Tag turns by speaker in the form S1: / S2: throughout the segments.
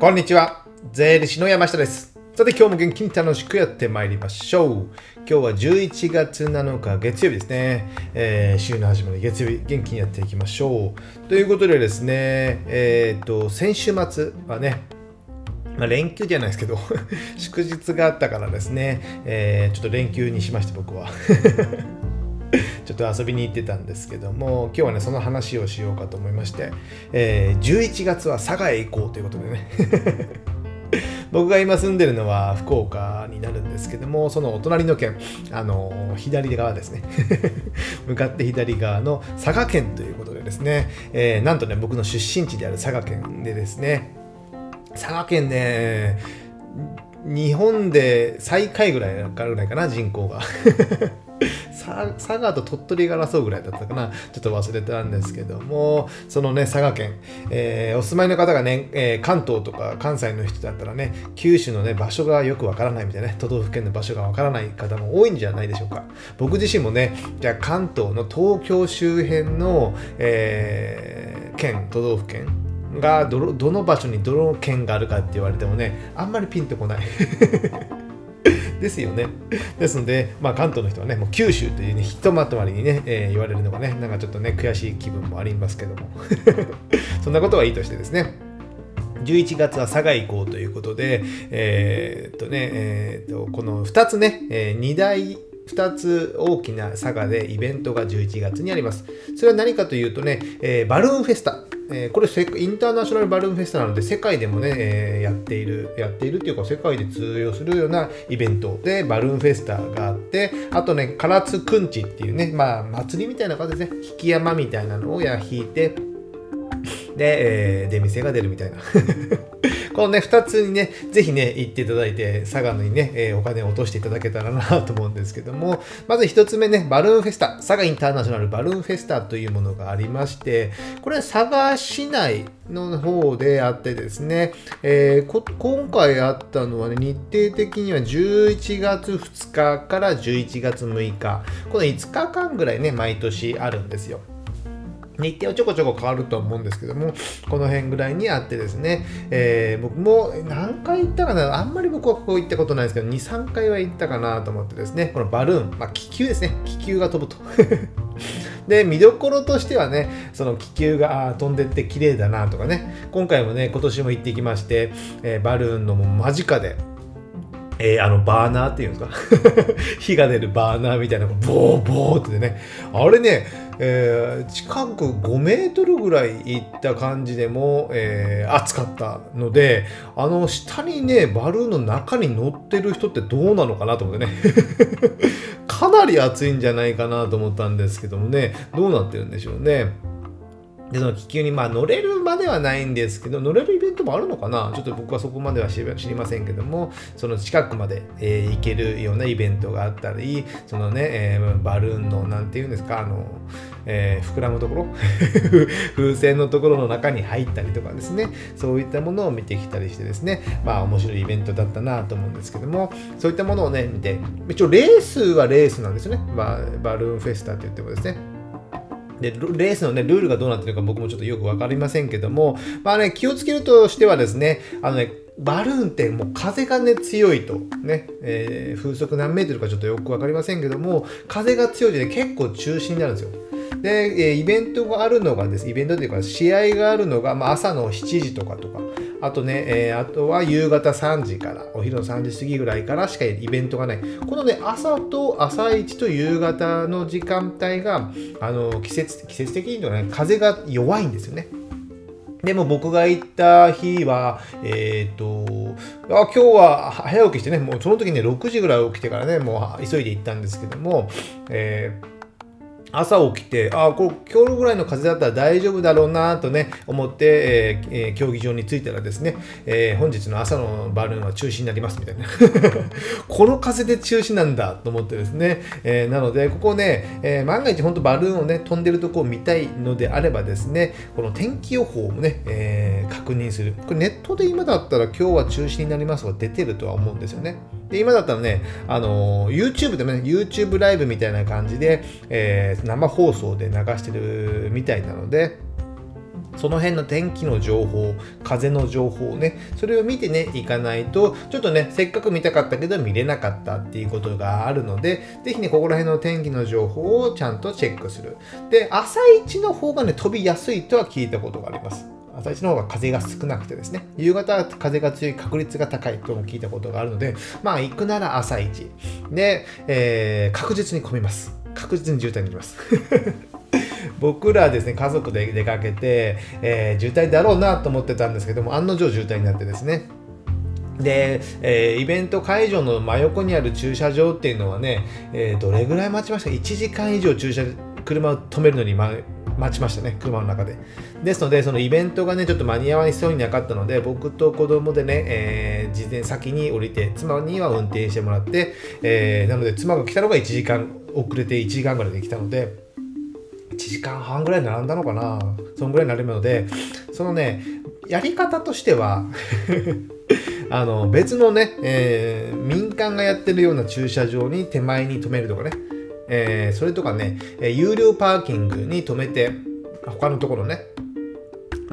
S1: こんにちは。税理士の山下です。さて今日も元気に楽しくやってまいりましょう。今日は11月7日月曜日ですね。えー、週の始まり月曜日元気にやっていきましょう。ということでですね、えっ、と、先週末はね、まあ、連休じゃないですけど 祝日があったからですね、えー、ちょっと連休にしました僕はちょっと遊びに行ってたんですけども今日はねその話をしようかと思いまして、えー、11月は佐賀へ行こうということでね。僕が今住んでるのは福岡になるんですけどもそのお隣の県あの左側ですね。向かって左側の佐賀県ということでですね、えー、なんとね僕の出身地である佐賀県でですね佐賀県ね日本で最下位ぐらいぐらいかな人口が。佐賀と鳥取が争うぐらいだったかな。ちょっと忘れたんですけども。そのね佐賀県、えー、お住まいの方がね、えー、関東とか関西の人だったらね九州のね場所がよくわからないみたいなね都道府県の場所がわからない方も多いんじゃないでしょうか。僕自身もねじゃあ関東の東京周辺の、えー、県都道府県がどどの場所にどの県があるかって言われてもねあんまりピンとこない。ですよね。ですので、まあ、関東の人はね、もう九州というね、ひとまとまりにね、えー、言われるのがね、なんかちょっとね、悔しい気分もありますけども。そんなことはいいとしてですね。11月は佐賀行こうということで、えー、っとね、えー、っと、この2つね、えー、2大2つ大きな佐賀でイベントが11月にあります。それは何かというとね、えー、バルーンフェスタ。えー、これインターナショナルバルーンフェスタなので世界でもね、えー、やっている、やっているっていうか世界で通用するようなイベントでバルーンフェスタがあって、あとね、唐津くんちっていうね、まあ祭りみたいな感じですね、引山みたいなのをや引いて、で、えー、出店が出るみたいな。このね、2つにね、ぜひね、行っていただいて、佐賀にね、え、お金を落としていただけたらなと思うんですけども、まず1つ目ね、バルーンフェスタ、佐賀インターナショナルバルーンフェスタというものがありまして、これは佐賀市内の方であってですね、えー、今回あったのはね、日程的には11月2日から11月6日、この5日間ぐらいね、毎年あるんですよ。日程はちょこちょこ変わると思うんですけども、この辺ぐらいにあってですね、えー、僕も何回行ったかな、あんまり僕はここ行ったことないですけど、2、3回は行ったかなと思ってですね、このバルーン、まあ、気球ですね、気球が飛ぶと。で、見どころとしてはね、その気球が飛んでって綺麗だなとかね、今回もね、今年も行ってきまして、えー、バルーンのも間近で、えー、あのバーナーっていうんですか？火が出るバーナーみたいなボーボーってね。あれね、えー、近く5メートルぐらい行った感じでも、えー、暑かったのであの下にねバルーンの中に乗ってる人ってどうなのかなと思ってね。かなり暑いんじゃないかなと思ったんですけどもね。どうなってるんでしょうね。で、その気球にまあ乗れるまではないんですけど、乗れるイベントもあるのかな？ちょっと僕はそこまでは知りませんけども、その近くまで、えー、行けるようなイベントがあったり、そのね、えー、バルーンの、なんていうんですか、あの、えー、膨らむところ 風船のところの中に入ったりとかですね、そういったものを見てきたりしてですね、まあ面白いイベントだったなと思うんですけども、そういったものをね、見て、一応レースはレースなんですよね、まあ、バルーンフェスタって言ってもですね。で、レースのね、ルールがどうなってるか僕もちょっとよくわかりませんけども、まあね、気をつけるとしてはですね、あのね、バルーンってもう風がね強いとね、えー、風速何メートルかちょっとよく分かりませんけども風が強いで、ね、結構中止になるんですよ。で、え、イベントがあるのがですイベントというか試合があるのが、まあ、朝の7時とかとかあとね、えー、あとは夕方3時から、お昼の3時過ぎぐらいからしかイベントがない。このね、朝と朝一と夕方の時間帯が、あの、季節、季節的にとね、風が弱いんですよね。でも僕が行った日は、え、ー、と、あ今日は早起きしてね、もうその時ね、6時ぐらい起きてからね、もう急いで行ったんですけども、えー朝起きて、あこれ今日ぐらいの風だったら大丈夫だろうなとね、思って、えーえー、競技場に着いたらですね、えー、本日の朝のバルーンは中止になりますみたいな。この風で中止なんだと思ってですね、えー、なので、ここね、えー、万が一本当バルーンをね、飛んでるとこを見たいのであればですね、この天気予報もね、えー、確認する。これネットで今だったら今日は中止になりますとか出てるとは思うんですよね。で、今だったらね、あの YouTube でもね、YouTube ライブみたいな感じで、えー、生放送で流してるみたいなので、その辺の天気の情報、風の情報ね、それを見てね、いかないと、ちょっとね、せっかく見たかったけど見れなかったっていうことがあるので、ぜひね、ここら辺の天気の情報をちゃんとチェックする。で、朝一の方がね、飛びやすいとは聞いたことがあります。朝一の方が風が少なくてですね、夕方は風が強い確率が高いとも聞いたことがあるので、まあ行くなら朝一。で、えー、確実に混みます。確実に渋滞になります。僕らですね、家族で出かけて、えー、渋滞だろうなと思ってたんですけども、案の定渋滞になってですね、で、えー、イベント会場の真横にある駐車場っていうのはね、えー、どれぐらい待ちました ?1 時間以上駐車、車を止めるのに、ま、待ちましたね、車の中で。ですので、そのイベントがね、ちょっと間に合わそうになかったので、僕と子供でね、えー、事前先に降りて、妻には運転してもらって、えー、なので、妻が来たのが1時間遅れて1時間ぐらいで来たので、1時間半ぐらい並んだのかなそんぐらいになるので、そのね、やり方としては あの別のね、えー、民間がやってるような駐車場に手前に止めるとかね、えー、それとかね、有料パーキングに止めて、他のところね、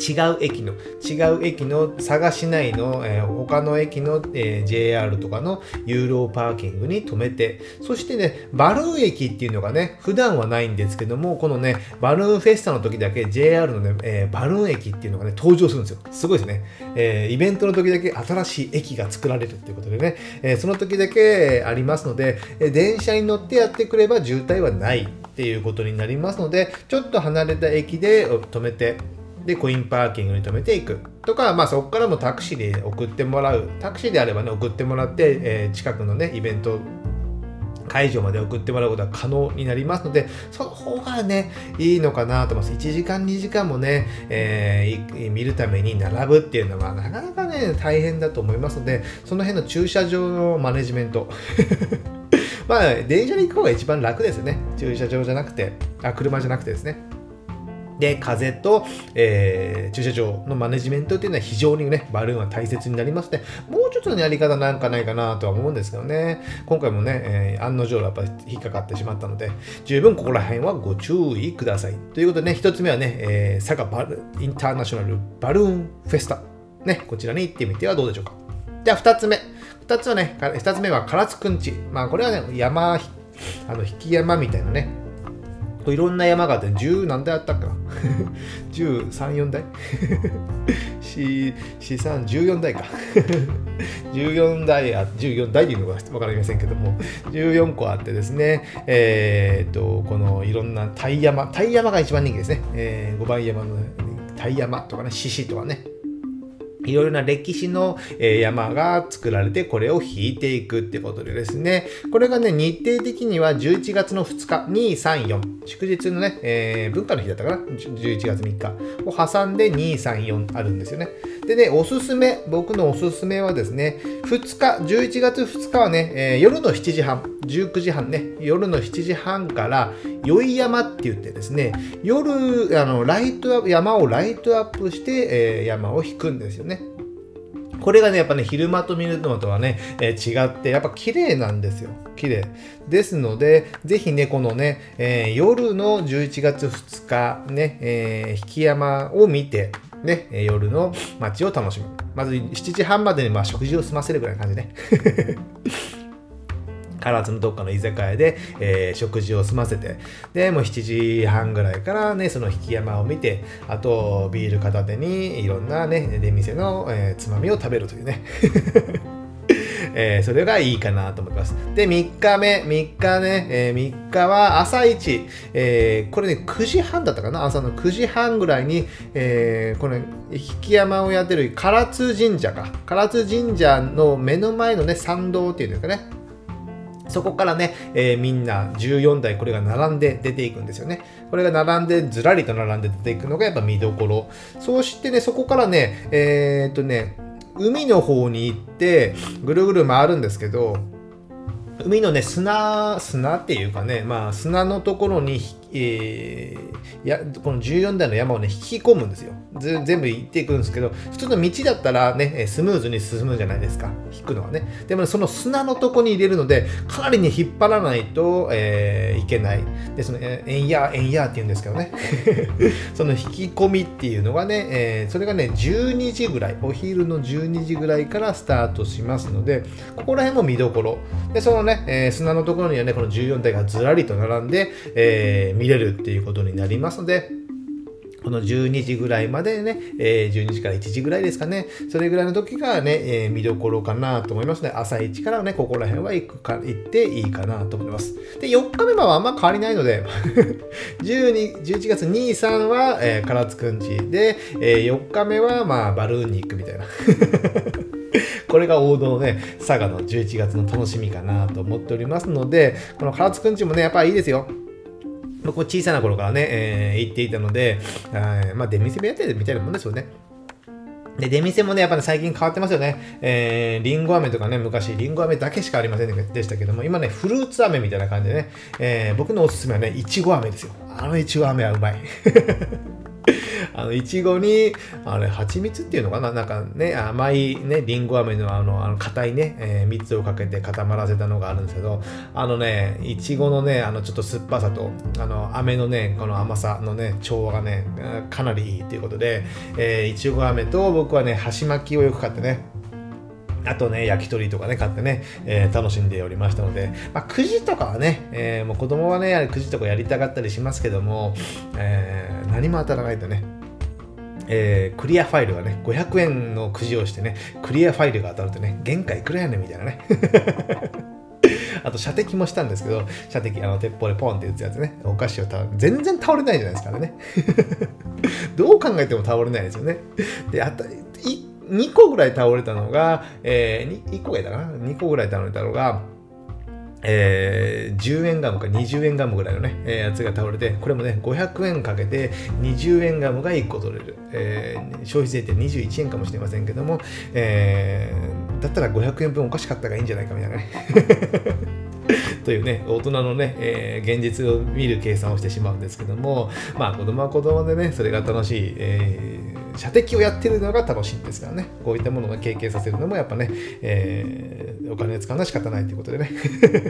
S1: 違う駅の、違う駅の佐賀市内の、えー、他の駅の、えー、JR とかの有料パーキングに止めて、そしてね、バルーン駅っていうのがね、普段はないんですけども、このね、バルーンフェスタの時だけ JR のね、えー、バルーン駅っていうのがね、登場するんですよ。すごいですね。え、イベントの時だけ新しい駅が作られるっていうことでね、え、その時だけありますので、え、電車に乗ってやってくれば渋滞はないっていうことになりますので、ちょっと離れた駅で止めて、で、コインパーキングに止めていく。とか、まあそこからもタクシーで送ってもらう。タクシーであればね、送ってもらって、えー、近くのね、イベント会場まで送ってもらうことは可能になりますので、その方がね、いいのかなと思います。1時間、2時間もね、えー、見るために並ぶっていうのはなかなかね、大変だと思いますので、その辺の駐車場のマネジメント。まあ、電車に行く方が一番楽ですね。駐車場じゃなくて、あ、車じゃなくてですね。で、風と、えー、駐車場のマネジメントっていうのは非常にね、バルーンは大切になりますね。もうちょっとのやり方なんかないかなとは思うんですけどね。今回もね、えー、案の定やっぱり引っかかってしまったので、十分ここら辺はご注意ください。ということでね、一つ目はね、えー、佐賀バルインターナショナルバルーンフェスタ。ね、こちらに行ってみてはどうでしょうか。じゃあ二つ目。二つはね、二つ目は唐津くんち。まあこれはね、山、あの、引き山みたいなね、いろんな山があって、10何台あったかな ?13、4台 ?4、3、14台か 14台あ、14台でいうのか分かりませんけども、14個あってですね、えー、っと、このいろんなタイ山、タイ山が一番人気ですね。えー、5番山のタイ山とかね、獅子とかね、いろいろな歴史の山が作られて、これを引いていくってことでですね、これがね、日程的には11月の2日、2、3、4、祝日のね、えー、文化の日だったかな ?11 月3日を挟んで2、3、4あるんですよね。でね、おすすめ、僕のおすすめはですね、2日、11月2日はね、えー、夜の7時半、19時半ね、夜の7時半から、宵山って言ってですね、夜、あの、ライトアップ、山をライトアップして、えー、山を引くんですよね。これがね、やっぱね、昼間と見るのとはね、えー、違って、やっぱ綺麗なんですよ。綺麗。ですので、ぜひね、このね、えー、夜の11月2日、ね、えー、引き山を見て、ね、夜の街を楽しむ。まず7時半までにまあ食事を済ませるぐらいの感じね。唐津のどっかの居酒屋で、えー、食事を済ませて、で、もう7時半ぐらいからね、その引き山を見て、あと、ビール片手にいろんなね、出店の、えー、つまみを食べるというね。えー、それがいいかなと思います。で、3日目、3日ね、えー、3日は朝一、えー、これね、9時半だったかな？朝の9時半ぐらいに、えー、この引山をやってる唐津神社か。唐津神社の目の前のね、参道っていうんですかね。そこからね、えー、みんな14台これが並んで出ていくんですよね。これが並んで、ずらりと並んで出ていくのがやっぱ見どころ。そしてね、そこからね、えー、っとね、海の方に行って、ぐるぐる回るんですけど、海のね、砂、砂っていうかね、まあ砂のところに引えー、やこの14段の山をね、引き込むんですよ。全部行っていくんですけど、普通の道だったらね、スムーズに進むじゃないですか。引くのはね。でも、ね、その砂のとこに入れるので、かなりね、引っ張らないと、えー、いけない。で、その、えー、エンヤー、エンヤーって言うんですけどね。その引き込みっていうのがね、えー、それがね、12時ぐらい、お昼の12時ぐらいからスタートしますので、ここら辺も見どころ。で、そのね、え、砂のところにはね、この14台がずらりと並んで、えー、見れるっていうことになりますので、この12時ぐらいまでね、え、12時から1時ぐらいですかね、それぐらいの時がね、え、見どころかなと思いますね。朝一からね、ここら辺は行くか、行っていいかなと思います。で、4日目はあんま変わりないので、12 11月2、3は、えー、唐津くんちで、え、4日目は、まあ、バルーンに行くみたいな。これが王道のね、佐賀の11月の楽しみかなと思っておりますので、この唐津くんちもね、やっぱいいですよ。僕も小さな頃からね、えー、行っていたので、あまあ、出店部屋ってみたいなもんですよね。で、出店もね、やっぱり、ね、最近変わってますよね。えー、リンゴ飴とかね、昔、リンゴ飴だけしかありませんでしたけども、今ね、フルーツ飴みたいな感じでね、えー、僕のおすすめはね、いちご飴ですよ。あのいちご飴はうまい。あの、いちごに、あれ、蜂蜜っていうのかな？なんかね、甘いね、りんご飴のあの、あの、硬いね、えー、蜜をかけて固まらせたのがあるんですけど、あのね、いちごのね、あの、ちょっと酸っぱさと、あの、飴のね、この甘さのね、調和がね、かなりいいということで、えー、いちご飴と僕はね、箸巻きをよく買ってね、あとね、焼き鳥とかね、買ってね、えー、楽しんでおりましたので、まあ、くじとかはね、えー、もう子供はね、くじとかやりたかったりしますけども、えー、何も当たらないとね、えー、クリアファイルがね、500円のくじをしてね、クリアファイルが当たるとね、限界いくらやねんみたいなね。あと射的もしたんですけど、射的、あの、鉄砲でポンって打つやつね、お菓子を倒全然倒れないじゃないですかね。どう考えても倒れないですよね。で、あと、2個ぐらい倒れたのが、えー、1個ぐらいだな ?2 個ぐらい倒れたのが、えー、10円ガムか20円ガムぐらいのね、えー、やつが倒れて、これもね、500円かけて20円ガムが1個取れる。えー、消費税って21円かもしれませんけども、えー、だったら500円分おかしかったがいいんじゃないかみたいなね。というね、大人のね、えー、現実を見る計算をしてしまうんですけども、まあ子供は子供でね、それが楽しい、えー、射的をやってるのが楽しいんですからね、こういったものが経験させるのもやっぱね、えー、お金を使うのは仕方ないということでね、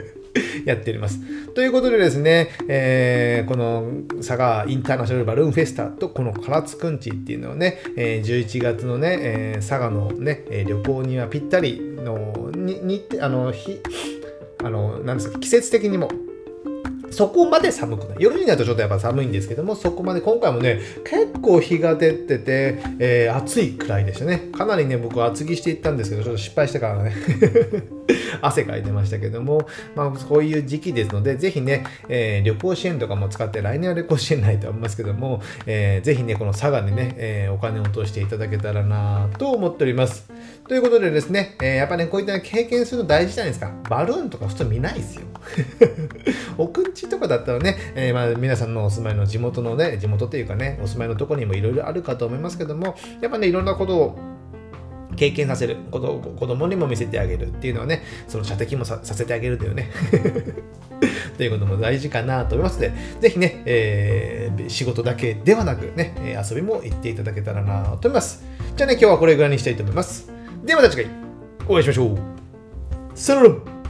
S1: やっております。ということでですね、えー、この佐賀インターナショナルバルーンフェスタとこの唐津くんちっていうのをね、えー、11月のね、えー、佐賀のね、旅行にはぴったりの、に、にあの、日、あの、なんですか、季節的にも。そこまで寒くない。夜になるとちょっとやっぱ寒いんですけども、そこまで今回もね、結構日が出てて、えー、暑いくらいでしたね。かなりね、僕は厚着していったんですけど、ちょっと失敗したからね。汗かいてましたけども、まあ、こういう時期ですので、ぜひね、えー、旅行支援とかも使って、来年は旅行支援ないと思いますけども、えー、ぜひね、この佐賀にね、えー、お金を落としていただけたらなと思っております。ということでですね、えー、やっぱね、こういった、経験するの大事じゃないですか。バルーンとか普通見ないですよ。おくんちとかだったらね、えー、まあ皆さんのお住まいの地元のね、地元っていうかね、お住まいのとこにもいろいろあるかと思いますけども、やっぱね、いろんなことを経験させる子供にも見せてあげるっていうのはね、その射的もさせてあげるというね。ということも大事かなと思いますので、ぜひね、えー、仕事だけではなくね、遊びも行っていただけたらなと思います。じゃあね、今日はこれぐらいにしたいと思います。ではまた次回お会いしましょう。さよなら